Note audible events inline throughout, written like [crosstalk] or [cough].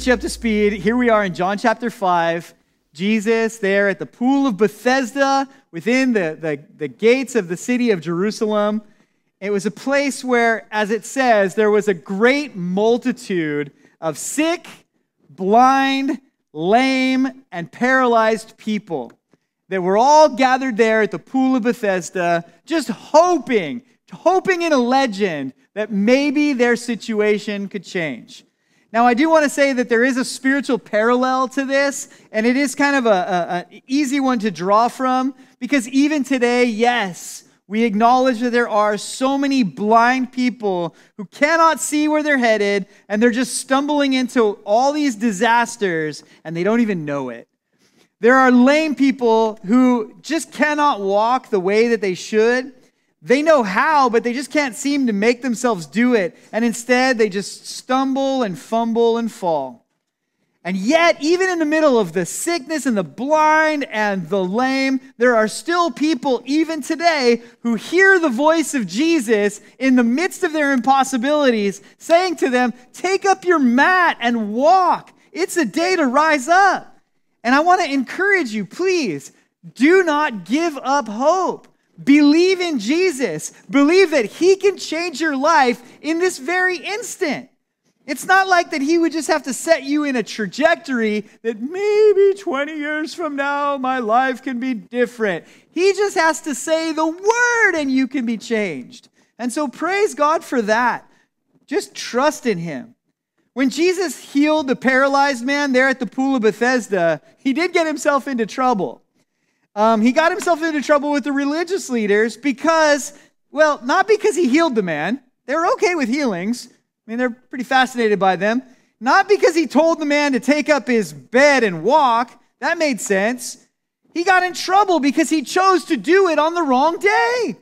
Get you up to speed. Here we are in John chapter 5. Jesus there at the pool of Bethesda within the, the, the gates of the city of Jerusalem. It was a place where, as it says, there was a great multitude of sick, blind, lame, and paralyzed people that were all gathered there at the pool of Bethesda, just hoping, hoping in a legend that maybe their situation could change. Now, I do want to say that there is a spiritual parallel to this, and it is kind of an easy one to draw from because even today, yes, we acknowledge that there are so many blind people who cannot see where they're headed, and they're just stumbling into all these disasters, and they don't even know it. There are lame people who just cannot walk the way that they should. They know how, but they just can't seem to make themselves do it. And instead, they just stumble and fumble and fall. And yet, even in the middle of the sickness and the blind and the lame, there are still people, even today, who hear the voice of Jesus in the midst of their impossibilities, saying to them, Take up your mat and walk. It's a day to rise up. And I want to encourage you, please, do not give up hope. Believe in Jesus. Believe that He can change your life in this very instant. It's not like that He would just have to set you in a trajectory that maybe 20 years from now my life can be different. He just has to say the word and you can be changed. And so praise God for that. Just trust in Him. When Jesus healed the paralyzed man there at the pool of Bethesda, he did get himself into trouble. Um, he got himself into trouble with the religious leaders because, well, not because he healed the man. They're okay with healings. I mean, they're pretty fascinated by them. Not because he told the man to take up his bed and walk. That made sense. He got in trouble because he chose to do it on the wrong day.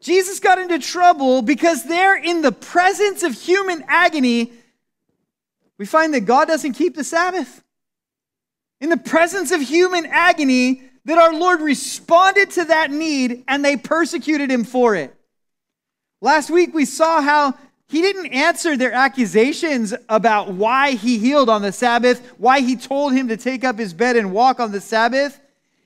Jesus got into trouble because they're in the presence of human agony we find that God doesn't keep the Sabbath. In the presence of human agony, that our Lord responded to that need and they persecuted him for it. Last week we saw how he didn't answer their accusations about why he healed on the Sabbath, why he told him to take up his bed and walk on the Sabbath.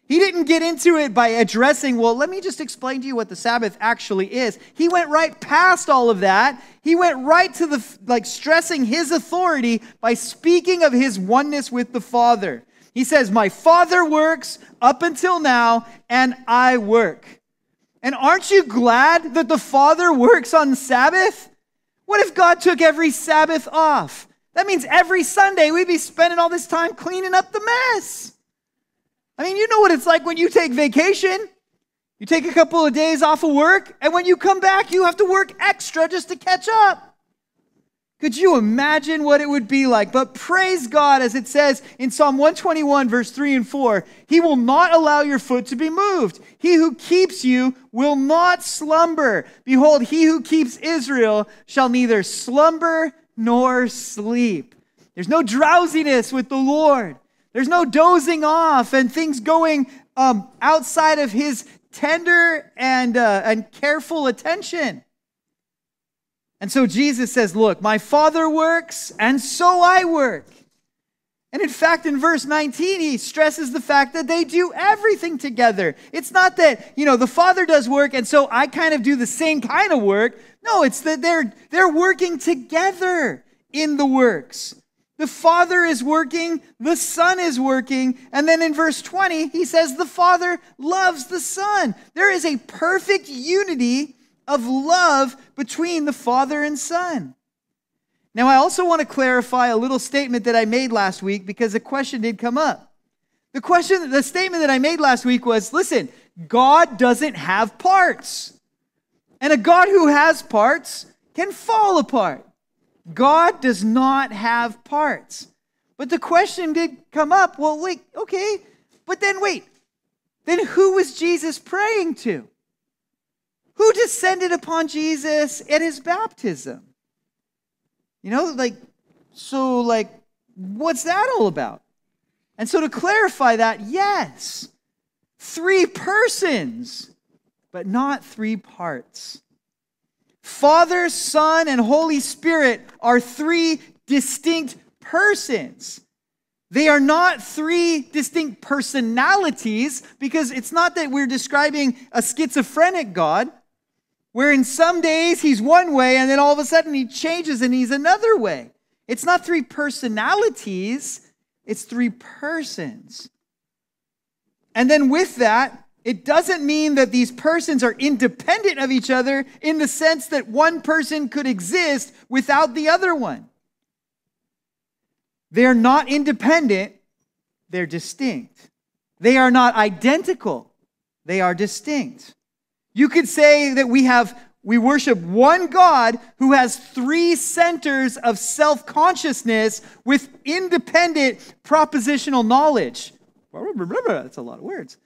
He didn't get into it by addressing, well, let me just explain to you what the Sabbath actually is. He went right past all of that. He went right to the, like, stressing his authority by speaking of his oneness with the Father. He says, My Father works up until now, and I work. And aren't you glad that the Father works on Sabbath? What if God took every Sabbath off? That means every Sunday we'd be spending all this time cleaning up the mess. I mean, you know what it's like when you take vacation. You take a couple of days off of work, and when you come back, you have to work extra just to catch up. Could you imagine what it would be like? But praise God, as it says in Psalm 121, verse 3 and 4 He will not allow your foot to be moved. He who keeps you will not slumber. Behold, he who keeps Israel shall neither slumber nor sleep. There's no drowsiness with the Lord. There's no dozing off and things going um, outside of his tender and, uh, and careful attention. And so Jesus says, Look, my Father works, and so I work. And in fact, in verse 19, he stresses the fact that they do everything together. It's not that, you know, the Father does work, and so I kind of do the same kind of work. No, it's that they're, they're working together in the works. The Father is working, the Son is working. And then in verse 20, he says, The Father loves the Son. There is a perfect unity of love between the Father and Son. Now, I also want to clarify a little statement that I made last week because a question did come up. The question, the statement that I made last week was listen, God doesn't have parts. And a God who has parts can fall apart. God does not have parts. But the question did come up well, wait, okay, but then wait, then who was Jesus praying to? Who descended upon Jesus at his baptism? You know, like, so, like, what's that all about? And so, to clarify that, yes, three persons, but not three parts. Father, Son, and Holy Spirit are three distinct persons. They are not three distinct personalities because it's not that we're describing a schizophrenic God, where in some days he's one way and then all of a sudden he changes and he's another way. It's not three personalities, it's three persons. And then with that, it doesn't mean that these persons are independent of each other in the sense that one person could exist without the other one. They're not independent, they're distinct. They are not identical, they are distinct. You could say that we have we worship one God who has three centers of self-consciousness with independent propositional knowledge. That's a lot of words.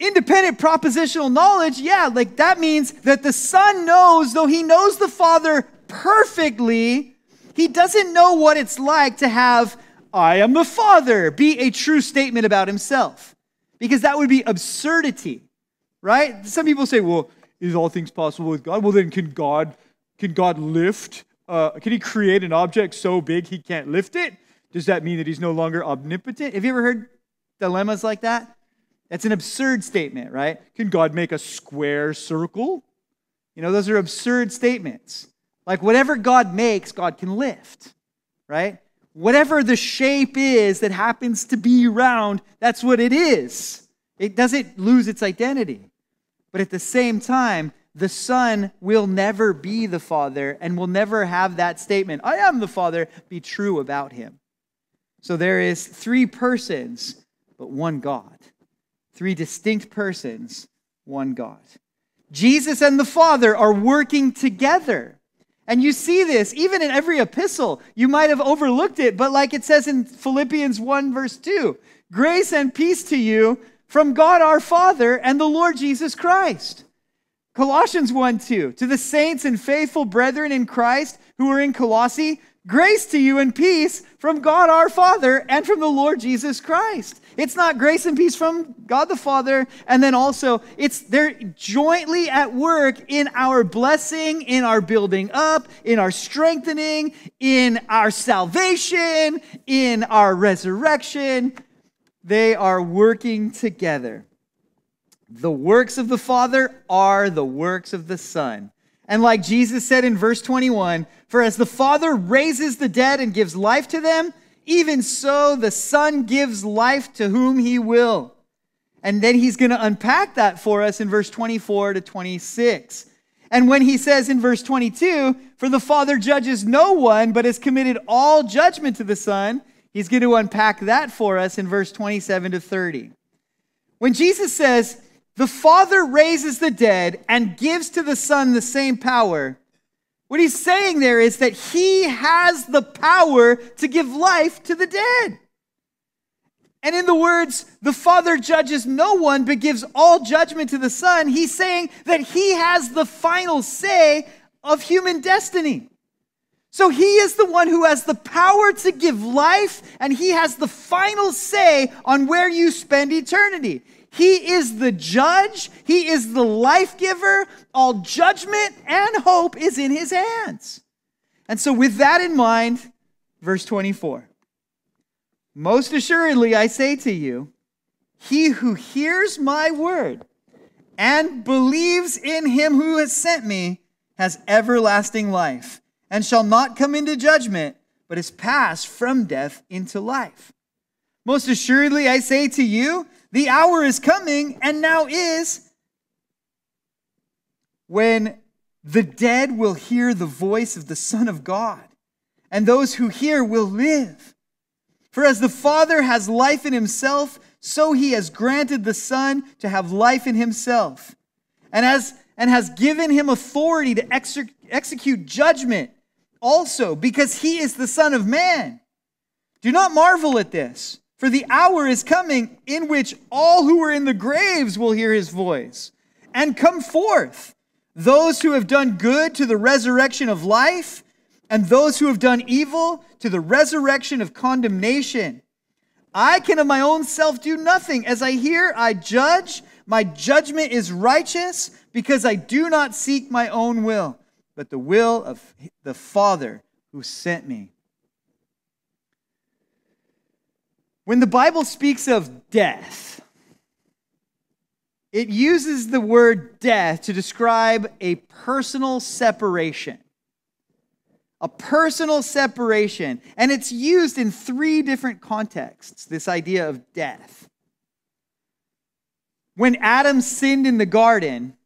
Independent propositional knowledge, yeah, like that means that the Son knows, though he knows the Father perfectly, he doesn't know what it's like to have, I am the Father, be a true statement about himself. Because that would be absurdity, right? Some people say, well, is all things possible with God? Well, then can God, can God lift? Uh, can he create an object so big he can't lift it? Does that mean that he's no longer omnipotent? Have you ever heard dilemmas like that? That's an absurd statement, right? Can God make a square circle? You know, those are absurd statements. Like whatever God makes, God can lift, right? Whatever the shape is that happens to be round, that's what it is. It doesn't lose its identity. But at the same time, the Son will never be the Father and will never have that statement, I am the Father, be true about him. So there is three persons, but one God. Three distinct persons, one God. Jesus and the Father are working together. And you see this even in every epistle. You might have overlooked it, but like it says in Philippians 1, verse 2 grace and peace to you from God our Father and the Lord Jesus Christ. Colossians 1 2 To the saints and faithful brethren in Christ who are in Colossae, grace to you and peace from God our Father and from the Lord Jesus Christ. It's not grace and peace from God the Father, and then also it's they're jointly at work in our blessing, in our building up, in our strengthening, in our salvation, in our resurrection. They are working together. The works of the Father are the works of the Son. And like Jesus said in verse 21, for as the Father raises the dead and gives life to them, even so, the Son gives life to whom he will. And then he's going to unpack that for us in verse 24 to 26. And when he says in verse 22, For the Father judges no one, but has committed all judgment to the Son, he's going to unpack that for us in verse 27 to 30. When Jesus says, The Father raises the dead and gives to the Son the same power, what he's saying there is that he has the power to give life to the dead. And in the words, the Father judges no one but gives all judgment to the Son, he's saying that he has the final say of human destiny. So he is the one who has the power to give life, and he has the final say on where you spend eternity. He is the judge, He is the life giver. All judgment and hope is in His hands. And so, with that in mind, verse 24 Most assuredly, I say to you, he who hears my word and believes in him who has sent me has everlasting life and shall not come into judgment, but is passed from death into life. Most assuredly, I say to you, the hour is coming, and now is, when the dead will hear the voice of the Son of God, and those who hear will live. For as the Father has life in himself, so he has granted the Son to have life in himself, and, as, and has given him authority to ex- execute judgment also, because he is the Son of Man. Do not marvel at this. For the hour is coming in which all who are in the graves will hear his voice and come forth. Those who have done good to the resurrection of life, and those who have done evil to the resurrection of condemnation. I can of my own self do nothing. As I hear, I judge. My judgment is righteous because I do not seek my own will, but the will of the Father who sent me. When the Bible speaks of death, it uses the word death to describe a personal separation. A personal separation. And it's used in three different contexts this idea of death. When Adam sinned in the garden,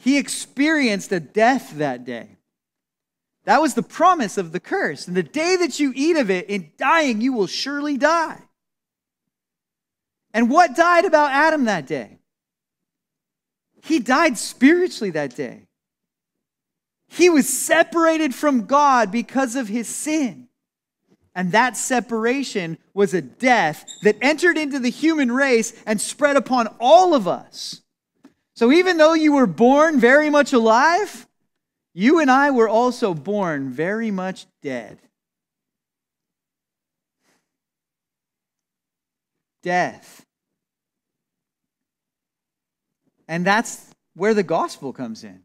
he experienced a death that day. That was the promise of the curse. And the day that you eat of it, in dying, you will surely die. And what died about Adam that day? He died spiritually that day. He was separated from God because of his sin. And that separation was a death that entered into the human race and spread upon all of us. So even though you were born very much alive, you and I were also born very much dead. Death. And that's where the gospel comes in.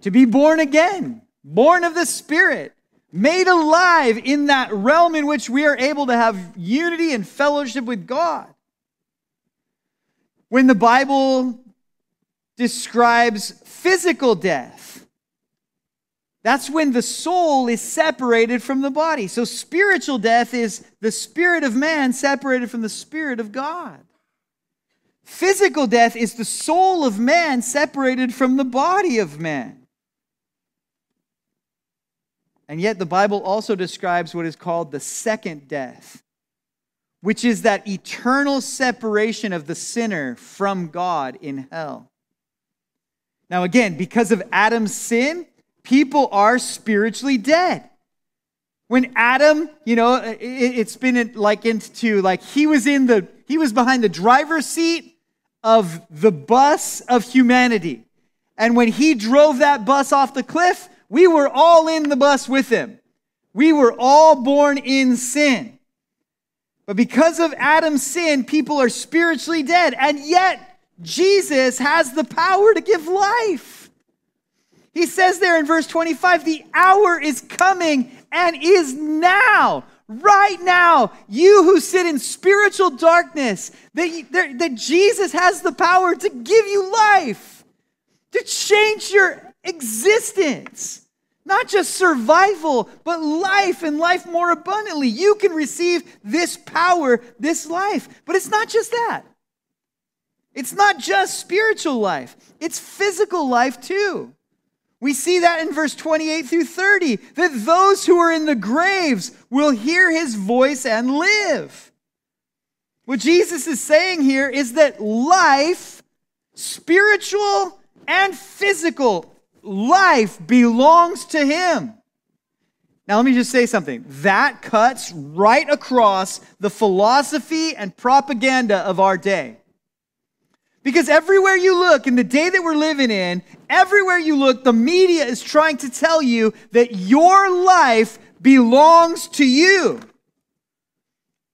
To be born again, born of the Spirit, made alive in that realm in which we are able to have unity and fellowship with God. When the Bible describes physical death. That's when the soul is separated from the body. So spiritual death is the spirit of man separated from the spirit of God. Physical death is the soul of man separated from the body of man. And yet, the Bible also describes what is called the second death, which is that eternal separation of the sinner from God in hell. Now, again, because of Adam's sin, people are spiritually dead. When Adam, you know, it's been likened to like he was in the, he was behind the driver's seat of the bus of humanity. And when he drove that bus off the cliff, we were all in the bus with him. We were all born in sin. But because of Adam's sin, people are spiritually dead. And yet, Jesus has the power to give life. He says there in verse 25, the hour is coming and is now. Right now, you who sit in spiritual darkness, that, that Jesus has the power to give you life, to change your existence. Not just survival, but life and life more abundantly. You can receive this power, this life. But it's not just that. It's not just spiritual life, it's physical life too. We see that in verse 28 through 30 that those who are in the graves will hear his voice and live. What Jesus is saying here is that life, spiritual and physical, life belongs to him. Now, let me just say something. That cuts right across the philosophy and propaganda of our day. Because everywhere you look, in the day that we're living in, everywhere you look, the media is trying to tell you that your life belongs to you.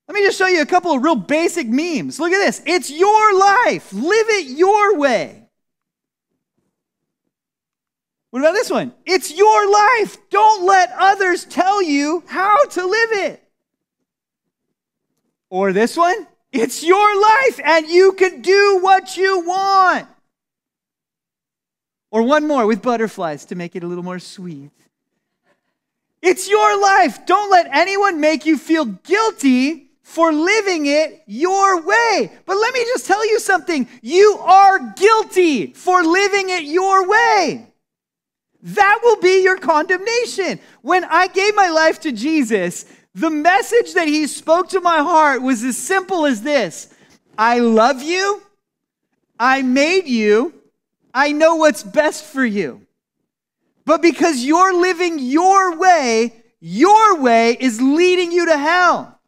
Let me just show you a couple of real basic memes. Look at this. It's your life. Live it your way. What about this one? It's your life. Don't let others tell you how to live it. Or this one? It's your life and you can do what you want. Or one more with butterflies to make it a little more sweet. It's your life. Don't let anyone make you feel guilty for living it your way. But let me just tell you something. You are guilty for living it your way. That will be your condemnation. When I gave my life to Jesus, the message that he spoke to my heart was as simple as this I love you, I made you, I know what's best for you. But because you're living your way, your way is leading you to hell.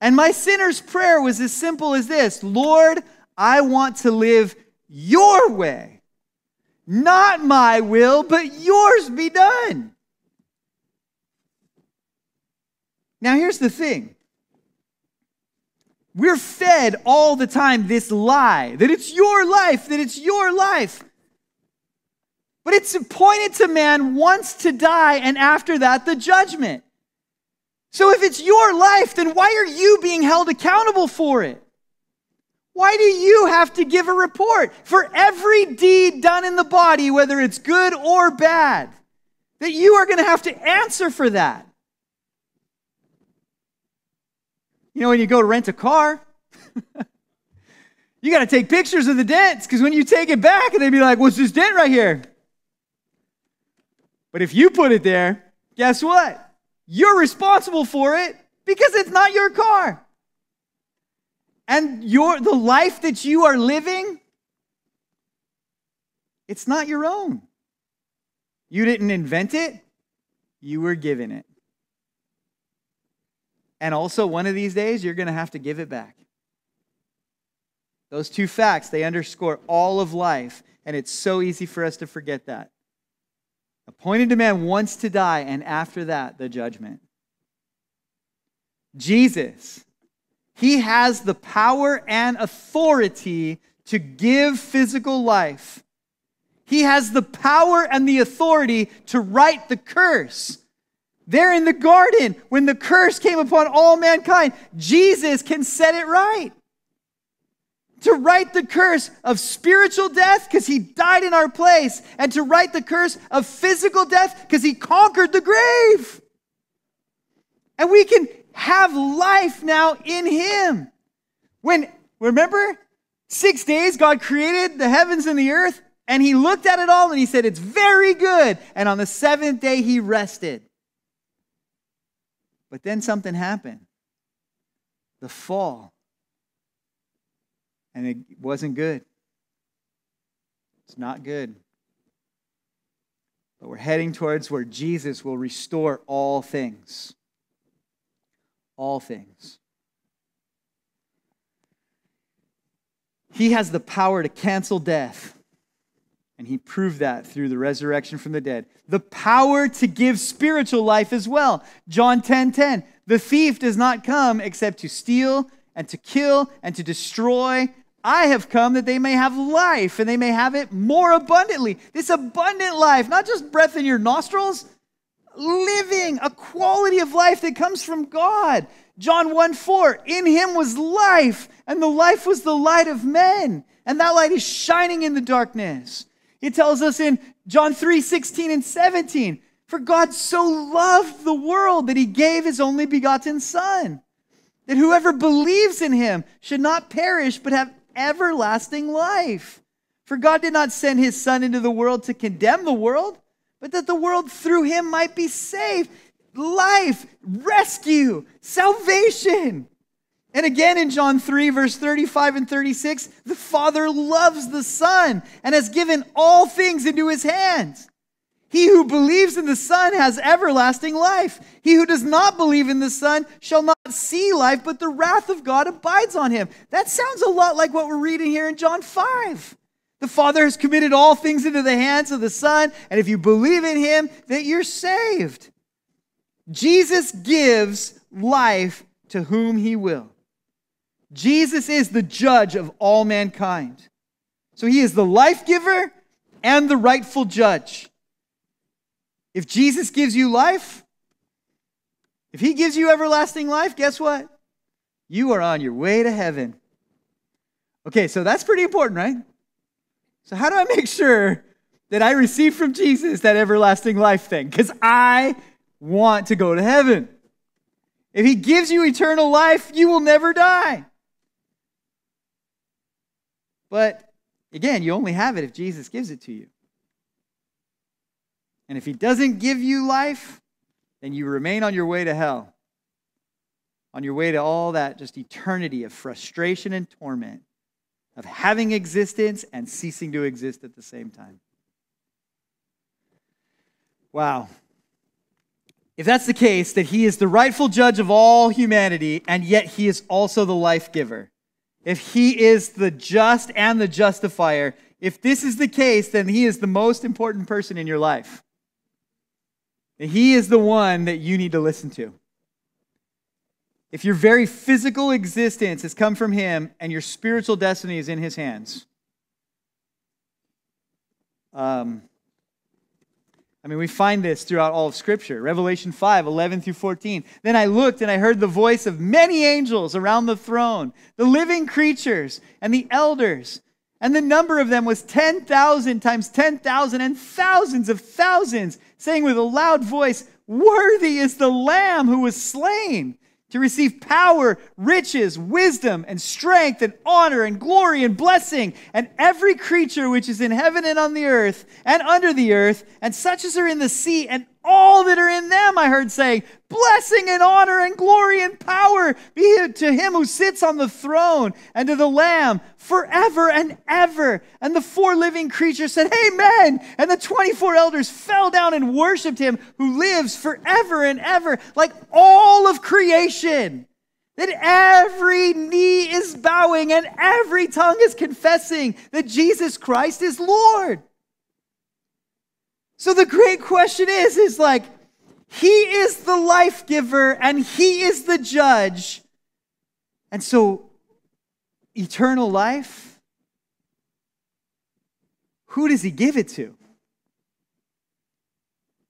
And my sinner's prayer was as simple as this Lord, I want to live your way. Not my will, but yours be done. Now, here's the thing we're fed all the time this lie that it's your life, that it's your life. But it's appointed to man once to die, and after that, the judgment. So if it's your life, then why are you being held accountable for it? Why do you have to give a report for every deed done in the body, whether it's good or bad? That you are going to have to answer for that. You know, when you go to rent a car, [laughs] you got to take pictures of the dents because when you take it back, they'd be like, What's this dent right here? But if you put it there, guess what? You're responsible for it because it's not your car. And your the life that you are living it's not your own. You didn't invent it, you were given it. And also one of these days you're going to have to give it back. Those two facts, they underscore all of life, and it's so easy for us to forget that. Appointed to man once to die, and after that, the judgment. Jesus, he has the power and authority to give physical life. He has the power and the authority to right the curse. There in the garden, when the curse came upon all mankind, Jesus can set it right to right the curse of spiritual death because he died in our place, and to right the curse of physical death because he conquered the grave. And we can have life now in him. When, remember, six days God created the heavens and the earth, and he looked at it all and he said, It's very good. And on the seventh day, he rested. But then something happened the fall and it wasn't good. It's not good. But we're heading towards where Jesus will restore all things. All things. He has the power to cancel death. And he proved that through the resurrection from the dead. The power to give spiritual life as well. John 10 10. The thief does not come except to steal and to kill and to destroy. I have come that they may have life and they may have it more abundantly. This abundant life, not just breath in your nostrils, living a quality of life that comes from God. John 1 4, in him was life, and the life was the light of men, and that light is shining in the darkness. It tells us in John 3 16 and 17, for God so loved the world that he gave his only begotten Son, that whoever believes in him should not perish but have everlasting life. For God did not send his Son into the world to condemn the world, but that the world through him might be saved. Life, rescue, salvation. And again in John 3, verse 35 and 36, the Father loves the Son and has given all things into his hands. He who believes in the Son has everlasting life. He who does not believe in the Son shall not see life, but the wrath of God abides on him. That sounds a lot like what we're reading here in John 5. The Father has committed all things into the hands of the Son, and if you believe in him, that you're saved. Jesus gives life to whom he will. Jesus is the judge of all mankind. So he is the life giver and the rightful judge. If Jesus gives you life, if he gives you everlasting life, guess what? You are on your way to heaven. Okay, so that's pretty important, right? So, how do I make sure that I receive from Jesus that everlasting life thing? Because I want to go to heaven. If he gives you eternal life, you will never die. But again, you only have it if Jesus gives it to you. And if he doesn't give you life, then you remain on your way to hell, on your way to all that just eternity of frustration and torment, of having existence and ceasing to exist at the same time. Wow. If that's the case, that he is the rightful judge of all humanity, and yet he is also the life giver, if he is the just and the justifier, if this is the case, then he is the most important person in your life. He is the one that you need to listen to. If your very physical existence has come from Him and your spiritual destiny is in His hands, um, I mean, we find this throughout all of Scripture. Revelation 5, 11 through 14. Then I looked and I heard the voice of many angels around the throne, the living creatures, and the elders. And the number of them was 10,000 times 10,000 and thousands of thousands, saying with a loud voice, Worthy is the Lamb who was slain to receive power, riches, wisdom, and strength, and honor, and glory, and blessing, and every creature which is in heaven and on the earth, and under the earth, and such as are in the sea, and all that are in them, I heard saying, Blessing and honor and glory and power be to him who sits on the throne and to the Lamb forever and ever. And the four living creatures said, Amen. And the 24 elders fell down and worshiped him who lives forever and ever, like all of creation. That every knee is bowing and every tongue is confessing that Jesus Christ is Lord. So the great question is, is like, he is the life giver and he is the judge. And so, eternal life, who does he give it to?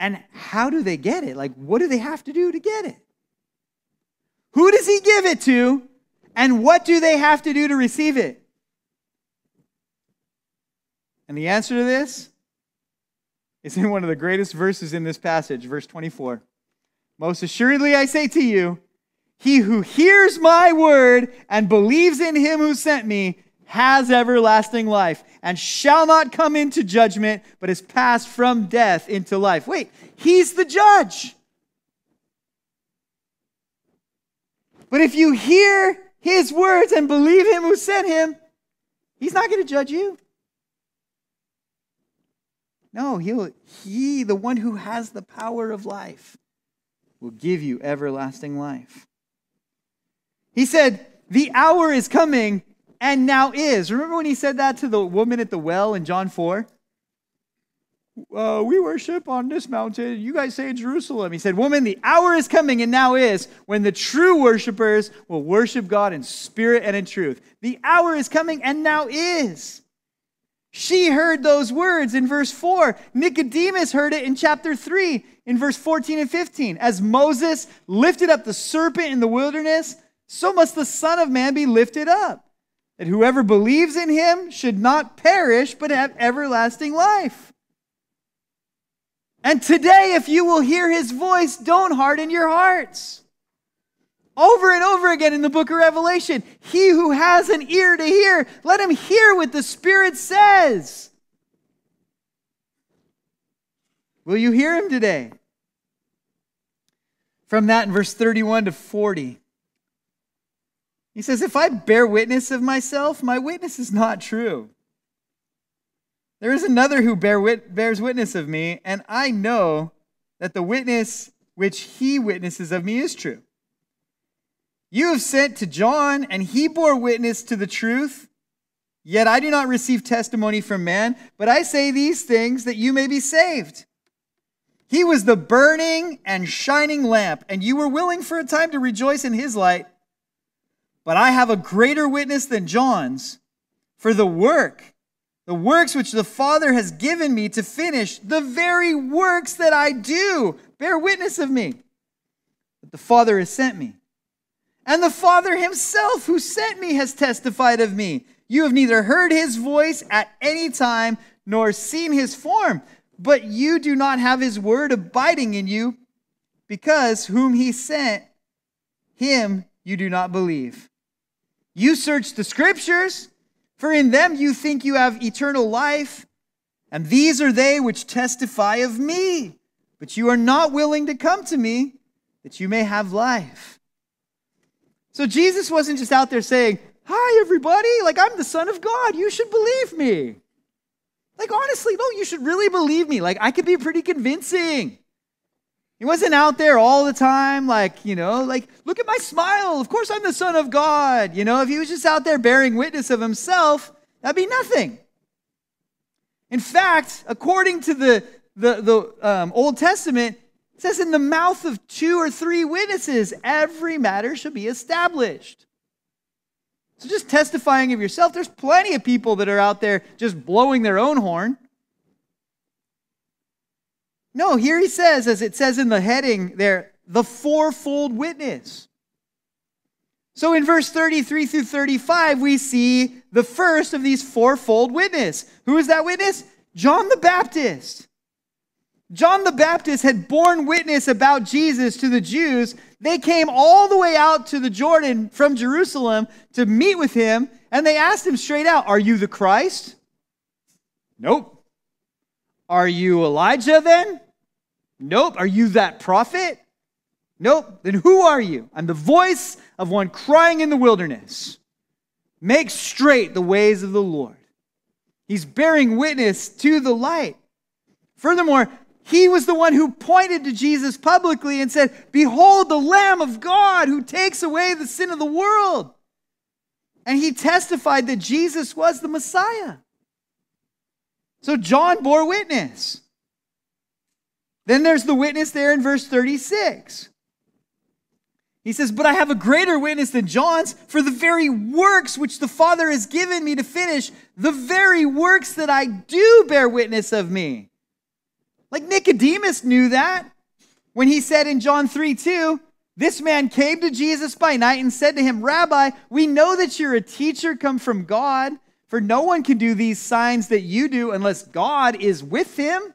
And how do they get it? Like, what do they have to do to get it? Who does he give it to? And what do they have to do to receive it? And the answer to this is in one of the greatest verses in this passage, verse 24. Most assuredly, I say to you, he who hears my word and believes in him who sent me has everlasting life and shall not come into judgment, but is passed from death into life. Wait, he's the judge. But if you hear his words and believe him who sent him, he's not going to judge you. No, he'll, he, the one who has the power of life, will give you everlasting life. He said, The hour is coming and now is. Remember when he said that to the woman at the well in John 4? Uh, we worship on this mountain. You guys say Jerusalem. He said, Woman, the hour is coming and now is when the true worshipers will worship God in spirit and in truth. The hour is coming and now is. She heard those words in verse 4. Nicodemus heard it in chapter 3, in verse 14 and 15. As Moses lifted up the serpent in the wilderness, so must the Son of Man be lifted up, that whoever believes in him should not perish, but have everlasting life. And today, if you will hear his voice, don't harden your hearts. Over and over again in the book of Revelation. He who has an ear to hear, let him hear what the Spirit says. Will you hear him today? From that in verse 31 to 40. He says, If I bear witness of myself, my witness is not true. There is another who bear wit- bears witness of me, and I know that the witness which he witnesses of me is true. You have sent to John, and he bore witness to the truth. Yet I do not receive testimony from man, but I say these things that you may be saved. He was the burning and shining lamp, and you were willing for a time to rejoice in his light. But I have a greater witness than John's, for the work, the works which the Father has given me to finish, the very works that I do, bear witness of me. But the Father has sent me. And the Father himself who sent me has testified of me. You have neither heard his voice at any time nor seen his form, but you do not have his word abiding in you, because whom he sent, him you do not believe. You search the scriptures, for in them you think you have eternal life, and these are they which testify of me. But you are not willing to come to me that you may have life. So Jesus wasn't just out there saying, Hi, everybody, like I'm the Son of God. You should believe me. Like, honestly, no, you should really believe me. Like, I could be pretty convincing. He wasn't out there all the time, like, you know, like, look at my smile. Of course I'm the Son of God. You know, if he was just out there bearing witness of himself, that'd be nothing. In fact, according to the, the, the um, Old Testament, it says, in the mouth of two or three witnesses, every matter shall be established. So just testifying of yourself, there's plenty of people that are out there just blowing their own horn. No, here he says, as it says in the heading there, the fourfold witness. So in verse 33 through 35, we see the first of these fourfold witness. Who is that witness? John the Baptist. John the Baptist had borne witness about Jesus to the Jews. They came all the way out to the Jordan from Jerusalem to meet with him, and they asked him straight out, Are you the Christ? Nope. Are you Elijah then? Nope. Are you that prophet? Nope. Then who are you? I'm the voice of one crying in the wilderness. Make straight the ways of the Lord. He's bearing witness to the light. Furthermore, he was the one who pointed to Jesus publicly and said, Behold the Lamb of God who takes away the sin of the world. And he testified that Jesus was the Messiah. So John bore witness. Then there's the witness there in verse 36. He says, But I have a greater witness than John's, for the very works which the Father has given me to finish, the very works that I do bear witness of me. Like Nicodemus knew that when he said in John 3 2, this man came to Jesus by night and said to him, Rabbi, we know that you're a teacher come from God, for no one can do these signs that you do unless God is with him.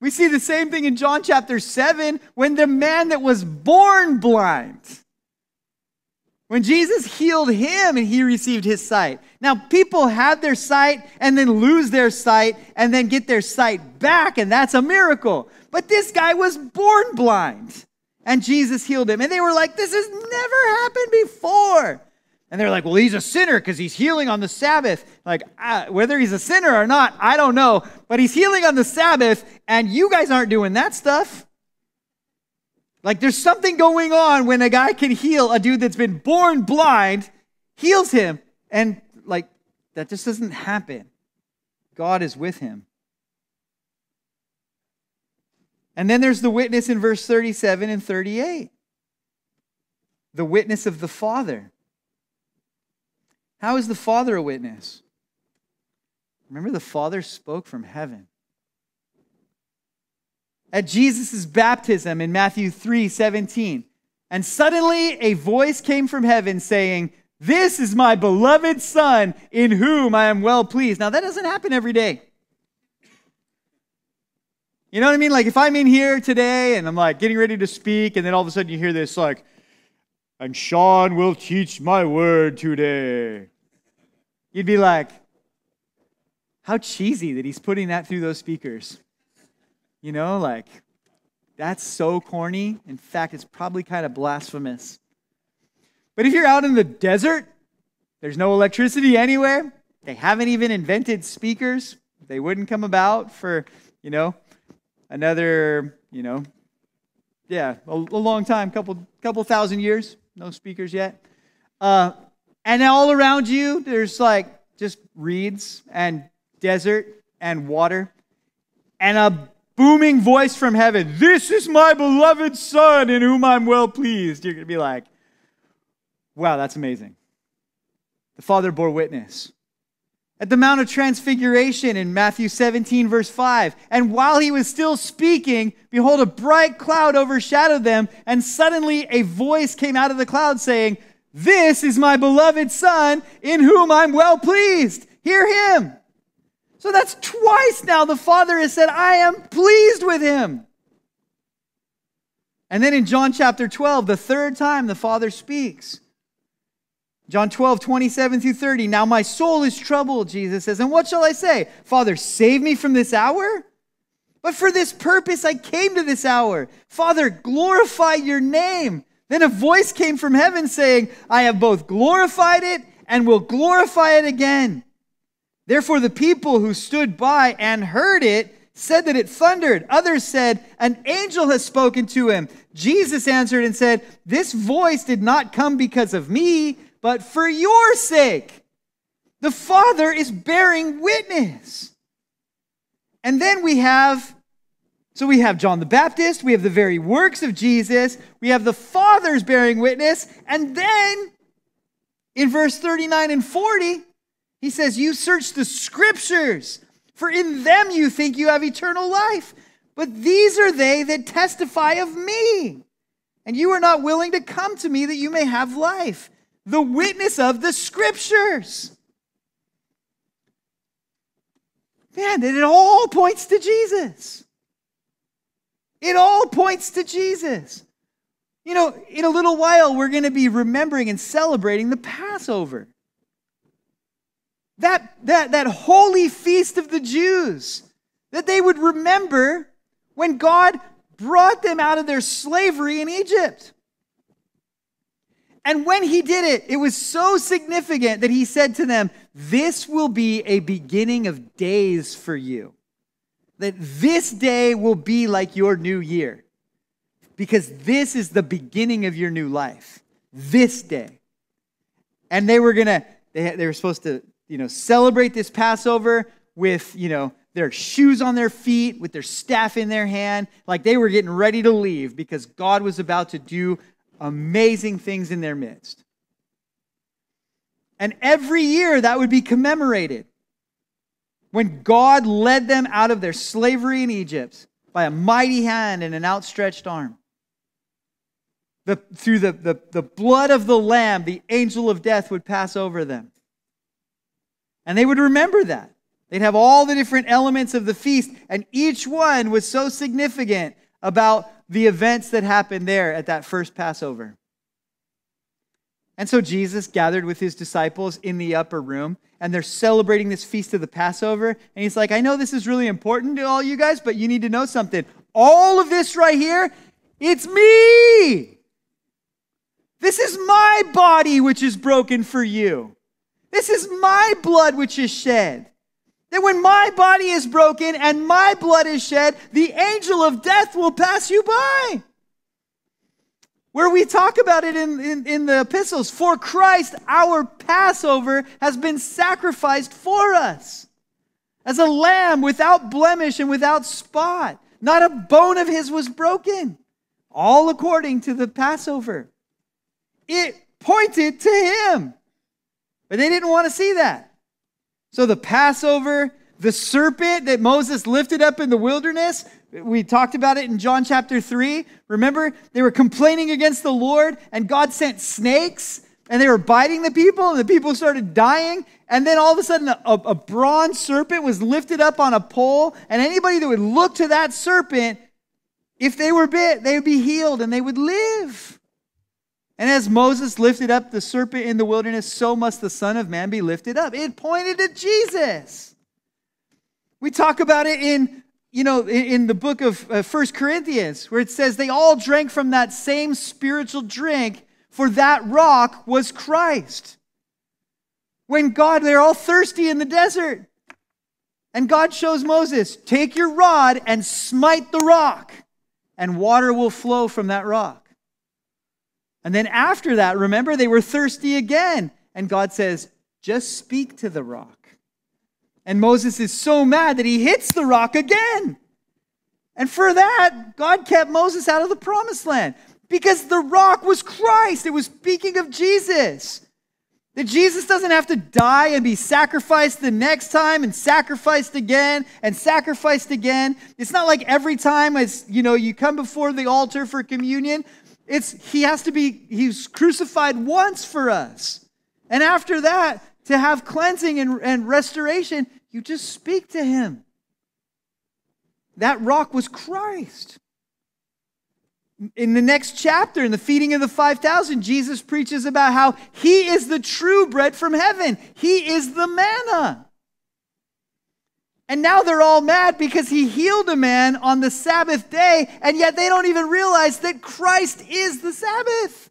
We see the same thing in John chapter 7 when the man that was born blind when Jesus healed him and he received his sight. Now, people have their sight and then lose their sight and then get their sight back, and that's a miracle. But this guy was born blind and Jesus healed him. And they were like, This has never happened before. And they're like, Well, he's a sinner because he's healing on the Sabbath. Like, uh, whether he's a sinner or not, I don't know. But he's healing on the Sabbath, and you guys aren't doing that stuff. Like there's something going on when a guy can heal a dude that's been born blind, heals him, and like that just doesn't happen. God is with him. And then there's the witness in verse 37 and 38 the witness of the Father. How is the Father a witness? Remember, the Father spoke from heaven at Jesus' baptism in Matthew 3 17. And suddenly a voice came from heaven saying, This is my beloved Son, in whom I am well pleased. Now, that doesn't happen every day. You know what I mean? Like, if I'm in here today and I'm like getting ready to speak, and then all of a sudden you hear this, like, and Sean will teach my word today. You'd be like, how cheesy that he's putting that through those speakers. You know, like, that's so corny. In fact, it's probably kind of blasphemous. But if you're out in the desert, there's no electricity anywhere, they haven't even invented speakers, they wouldn't come about for, you know, another, you know, yeah, a, a long time, couple couple thousand years, no speakers yet. Uh, and all around you, there's like just reeds and desert and water and a booming voice from heaven, This is my beloved Son in whom I'm well pleased. You're going to be like, Wow, that's amazing. The Father bore witness. At the Mount of Transfiguration in Matthew 17, verse 5, and while he was still speaking, behold, a bright cloud overshadowed them, and suddenly a voice came out of the cloud saying, This is my beloved Son in whom I'm well pleased. Hear him. So that's twice now the Father has said, I am pleased with him. And then in John chapter 12, the third time the Father speaks. John 12, 27 through 30. Now my soul is troubled, Jesus says. And what shall I say? Father, save me from this hour? But for this purpose I came to this hour. Father, glorify your name. Then a voice came from heaven saying, I have both glorified it and will glorify it again. Therefore, the people who stood by and heard it said that it thundered. Others said, An angel has spoken to him. Jesus answered and said, This voice did not come because of me, but for your sake. The Father is bearing witness. And then we have, so we have John the Baptist, we have the very works of Jesus, we have the Father's bearing witness, and then in verse 39 and 40, he says, You search the scriptures, for in them you think you have eternal life. but these are they that testify of me. And you are not willing to come to me that you may have life. The witness of the scriptures. Man, it all points to Jesus. It all points to Jesus. You know, in a little while, we're going to be remembering and celebrating the Passover. That, that, that holy feast of the Jews, that they would remember when God brought them out of their slavery in Egypt. And when he did it, it was so significant that he said to them, This will be a beginning of days for you that this day will be like your new year because this is the beginning of your new life. This day. And they were going to, they, they were supposed to, you know, celebrate this Passover with, you know, their shoes on their feet, with their staff in their hand, like they were getting ready to leave because God was about to do amazing things in their midst. And every year that would be commemorated when God led them out of their slavery in Egypt by a mighty hand and an outstretched arm. The, through the, the, the blood of the Lamb, the angel of death would pass over them. And they would remember that. They'd have all the different elements of the feast, and each one was so significant about the events that happened there at that first Passover. And so Jesus gathered with his disciples in the upper room, and they're celebrating this feast of the Passover. And he's like, I know this is really important to all you guys, but you need to know something. All of this right here, it's me. This is my body which is broken for you. This is my blood which is shed. That when my body is broken and my blood is shed, the angel of death will pass you by where we talk about it in, in, in, the epistles. For Christ, our Passover, has been sacrificed for us as a lamb without blemish and without spot. Not a bone of his was broken, all according to the Passover. It pointed to him, but they didn't want to see that. So the Passover, the serpent that Moses lifted up in the wilderness, we talked about it in John chapter 3. Remember, they were complaining against the Lord, and God sent snakes, and they were biting the people, and the people started dying. And then all of a sudden, a, a bronze serpent was lifted up on a pole, and anybody that would look to that serpent, if they were bit, they would be healed and they would live. And as Moses lifted up the serpent in the wilderness, so must the Son of Man be lifted up. It pointed to Jesus. We talk about it in you know, in, the book of uh, First Corinthians, where it says they all drank from that same spiritual drink, for that rock was Christ. When God, they're all thirsty in the desert. And God shows Moses, take your rod and smite the rock, and water will flow from that rock. And then after that, remember, they were thirsty again. And God says, just speak to the rock and Moses is so mad that he hits the rock again. And for that, God kept Moses out of the promised land because the rock was Christ. It was speaking of Jesus. That Jesus doesn't have to die and be sacrificed the next time and sacrificed again and sacrificed again. It's not like every time as you know you come before the altar for communion, it's he has to be he's crucified once for us. And after that, to have cleansing and, and restoration, you just speak to him. That rock was Christ. In the next chapter, in the feeding of the 5,000, Jesus preaches about how he is the true bread from heaven. He is the manna. And now they're all mad because he healed a man on the Sabbath day, and yet they don't even realize that Christ is the Sabbath.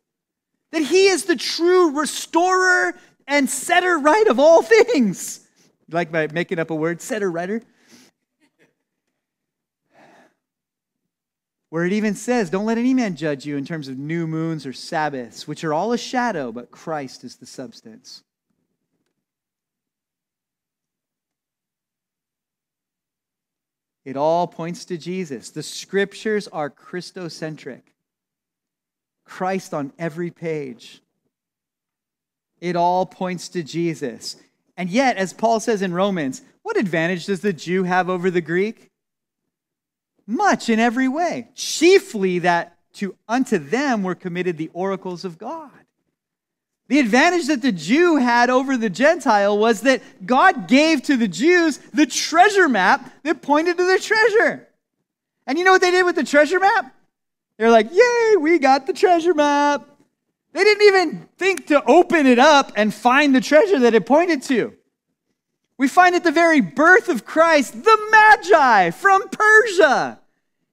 That he is the true restorer and setter right of all [laughs] things like by making up a word, setter writer. Where it even says, Don't let any man judge you in terms of new moons or Sabbaths, which are all a shadow, but Christ is the substance. It all points to Jesus. The scriptures are Christocentric. Christ on every page. It all points to Jesus. And yet, as Paul says in Romans, what advantage does the Jew have over the Greek? Much in every way, chiefly that to unto them were committed the oracles of God. The advantage that the Jew had over the Gentile was that God gave to the Jews the treasure map that pointed to the treasure. And you know what they did with the treasure map? They're like, Yay, we got the treasure map. They didn't even think to open it up and find the treasure that it pointed to. We find at the very birth of Christ, the Magi from Persia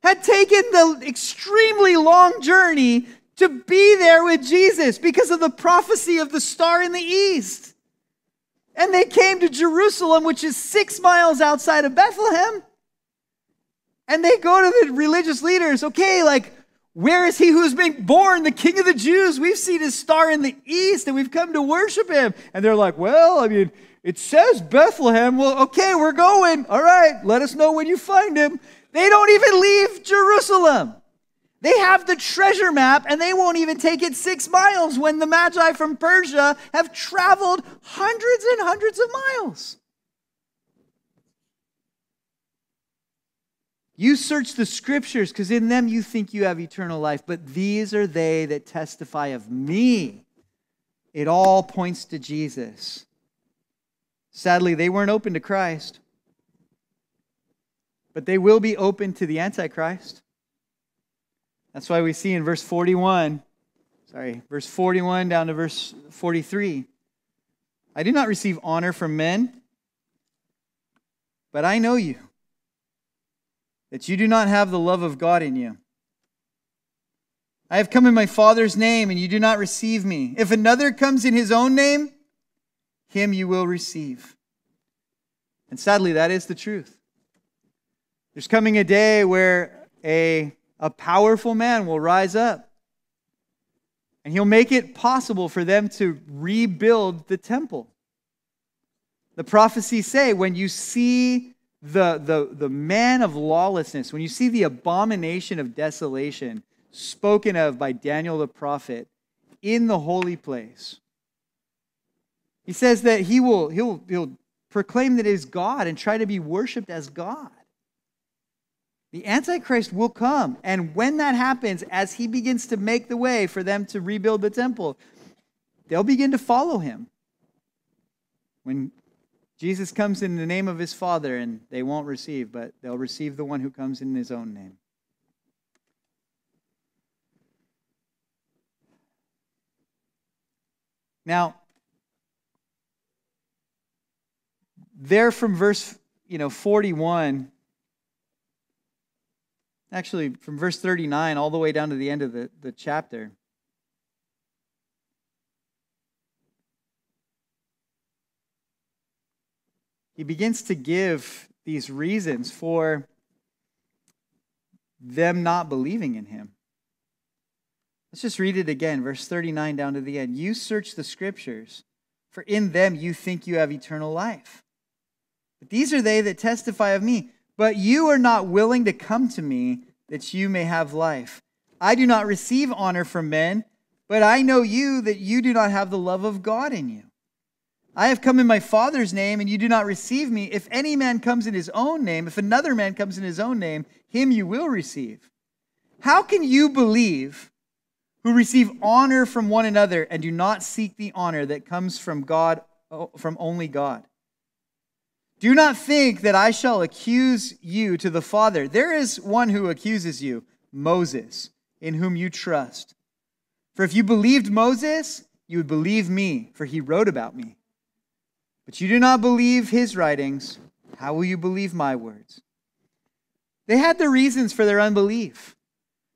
had taken the extremely long journey to be there with Jesus because of the prophecy of the star in the east. And they came to Jerusalem, which is six miles outside of Bethlehem. And they go to the religious leaders, okay, like, where is he who's been born, the king of the Jews? We've seen his star in the east and we've come to worship him. And they're like, well, I mean, it says Bethlehem. Well, okay, we're going. All right, let us know when you find him. They don't even leave Jerusalem. They have the treasure map and they won't even take it six miles when the Magi from Persia have traveled hundreds and hundreds of miles. You search the scriptures because in them you think you have eternal life, but these are they that testify of me. It all points to Jesus. Sadly, they weren't open to Christ, but they will be open to the Antichrist. That's why we see in verse 41, sorry, verse 41 down to verse 43. I do not receive honor from men, but I know you that you do not have the love of God in you. I have come in my Father's name, and you do not receive me. If another comes in his own name, him you will receive. And sadly, that is the truth. There's coming a day where a, a powerful man will rise up, and he'll make it possible for them to rebuild the temple. The prophecies say when you see the, the, the man of lawlessness, when you see the abomination of desolation spoken of by Daniel the prophet in the holy place, he says that he will he'll, he'll proclaim that he is God and try to be worshiped as God. The Antichrist will come. And when that happens, as he begins to make the way for them to rebuild the temple, they'll begin to follow him. When Jesus comes in the name of his Father, and they won't receive, but they'll receive the one who comes in his own name. Now, there from verse you know 41 actually from verse 39 all the way down to the end of the, the chapter he begins to give these reasons for them not believing in him. Let's just read it again, verse 39 down to the end. You search the scriptures, for in them you think you have eternal life. These are they that testify of me. But you are not willing to come to me that you may have life. I do not receive honor from men, but I know you that you do not have the love of God in you. I have come in my Father's name, and you do not receive me. If any man comes in his own name, if another man comes in his own name, him you will receive. How can you believe who receive honor from one another and do not seek the honor that comes from God, from only God? Do not think that I shall accuse you to the Father. There is one who accuses you, Moses, in whom you trust. For if you believed Moses, you would believe me, for he wrote about me. But you do not believe his writings. How will you believe my words? They had their reasons for their unbelief.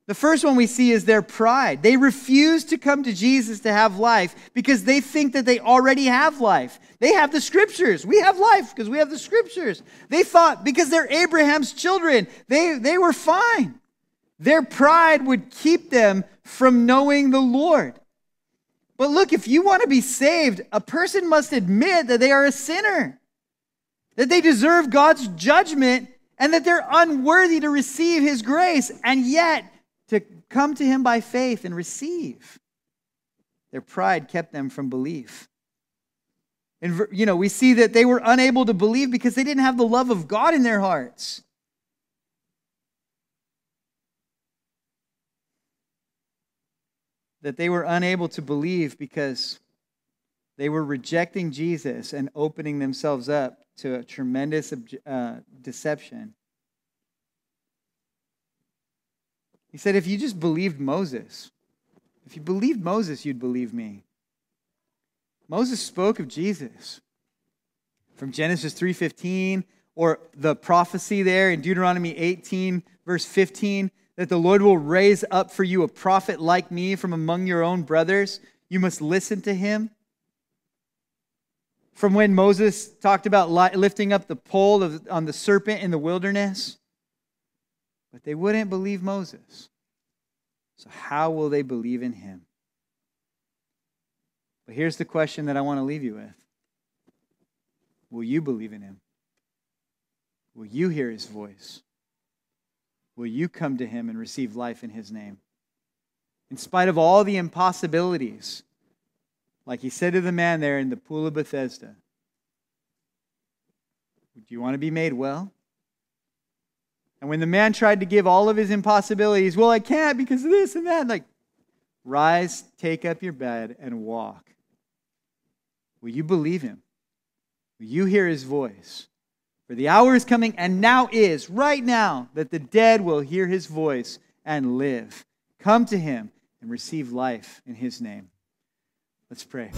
The first one we see is their pride. They refuse to come to Jesus to have life because they think that they already have life. They have the scriptures. We have life because we have the scriptures. They thought because they're Abraham's children, they, they were fine. Their pride would keep them from knowing the Lord. But look, if you want to be saved, a person must admit that they are a sinner, that they deserve God's judgment, and that they're unworthy to receive His grace, and yet to come to him by faith and receive. Their pride kept them from belief. And, you know, we see that they were unable to believe because they didn't have the love of God in their hearts. That they were unable to believe because they were rejecting Jesus and opening themselves up to a tremendous uh, deception He said, If you just believed Moses, if you believed Moses, you'd believe me. Moses spoke of Jesus from Genesis 3:15 or the prophecy there in Deuteronomy 18 verse 15 that the Lord will raise up for you a prophet like me from among your own brothers. You must listen to him. From when Moses talked about lifting up the pole of, on the serpent in the wilderness. But they wouldn't believe Moses. So, how will they believe in him? But here's the question that I want to leave you with Will you believe in him? Will you hear his voice? Will you come to him and receive life in his name? In spite of all the impossibilities, like he said to the man there in the pool of Bethesda, do you want to be made well? And when the man tried to give all of his impossibilities, well, I can't because of this and that, like, rise, take up your bed, and walk. Will you believe him? Will you hear his voice? For the hour is coming, and now is, right now, that the dead will hear his voice and live. Come to him and receive life in his name. Let's pray.